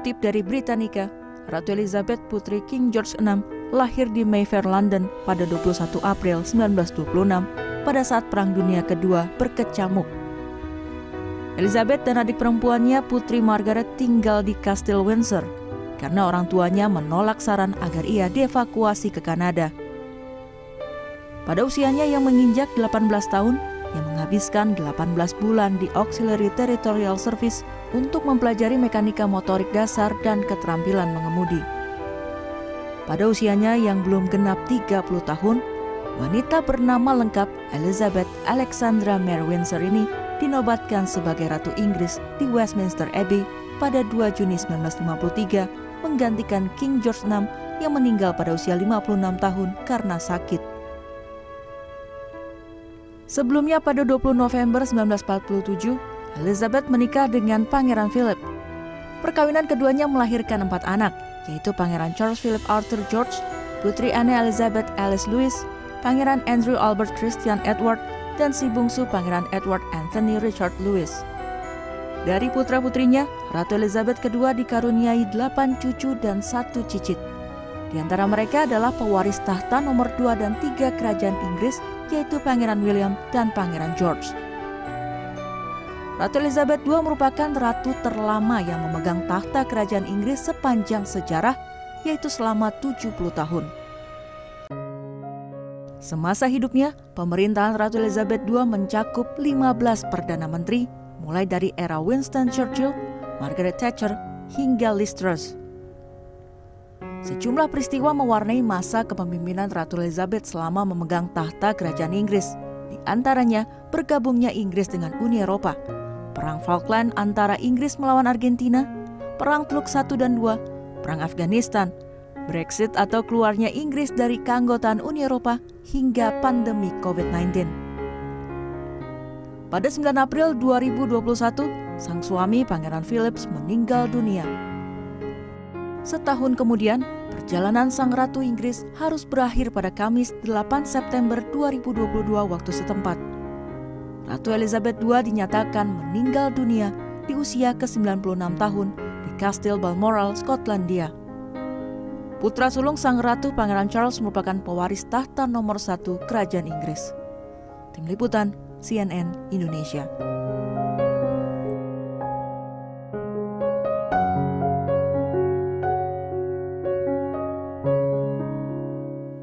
dari Britannica, Ratu Elizabeth putri King George VI lahir di Mayfair, London pada 21 April 1926 pada saat Perang Dunia Kedua berkecamuk. Elizabeth dan adik perempuannya Putri Margaret tinggal di Kastil Windsor karena orang tuanya menolak saran agar ia dievakuasi ke Kanada. Pada usianya yang menginjak 18 tahun, yang menghabiskan 18 bulan di Auxiliary Territorial Service untuk mempelajari mekanika motorik dasar dan keterampilan mengemudi. Pada usianya yang belum genap 30 tahun, wanita bernama lengkap Elizabeth Alexandra Mary Windsor ini dinobatkan sebagai Ratu Inggris di Westminster Abbey pada 2 Juni 1953 menggantikan King George VI yang meninggal pada usia 56 tahun karena sakit. Sebelumnya pada 20 November 1947, Elizabeth menikah dengan Pangeran Philip. Perkawinan keduanya melahirkan empat anak, yaitu Pangeran Charles Philip Arthur George, Putri Anne Elizabeth Alice Louis, Pangeran Andrew Albert Christian Edward, dan si bungsu Pangeran Edward Anthony Richard Louis. Dari putra-putrinya, Ratu Elizabeth II dikaruniai delapan cucu dan satu cicit. Di antara mereka adalah pewaris tahta nomor dua dan tiga kerajaan Inggris, yaitu Pangeran William dan Pangeran George. Ratu Elizabeth II merupakan ratu terlama yang memegang tahta kerajaan Inggris sepanjang sejarah, yaitu selama 70 tahun. Semasa hidupnya, pemerintahan Ratu Elizabeth II mencakup 15 Perdana Menteri mulai dari era Winston Churchill, Margaret Thatcher, hingga Liz Truss. Sejumlah peristiwa mewarnai masa kepemimpinan Ratu Elizabeth selama memegang tahta kerajaan Inggris, antaranya bergabungnya Inggris dengan Uni Eropa, Perang Falkland antara Inggris melawan Argentina, Perang Teluk I dan II, Perang Afghanistan, Brexit atau keluarnya Inggris dari keanggotaan Uni Eropa, hingga pandemi COVID-19. Pada 9 April 2021, sang suami Pangeran Philips meninggal dunia. Setahun kemudian, perjalanan sang Ratu Inggris harus berakhir pada Kamis 8 September 2022 waktu setempat. Ratu Elizabeth II dinyatakan meninggal dunia di usia ke-96 tahun di Kastil Balmoral, Skotlandia. Putra sulung sang Ratu Pangeran Charles merupakan pewaris tahta nomor satu Kerajaan Inggris. Tim Liputan CNN Indonesia.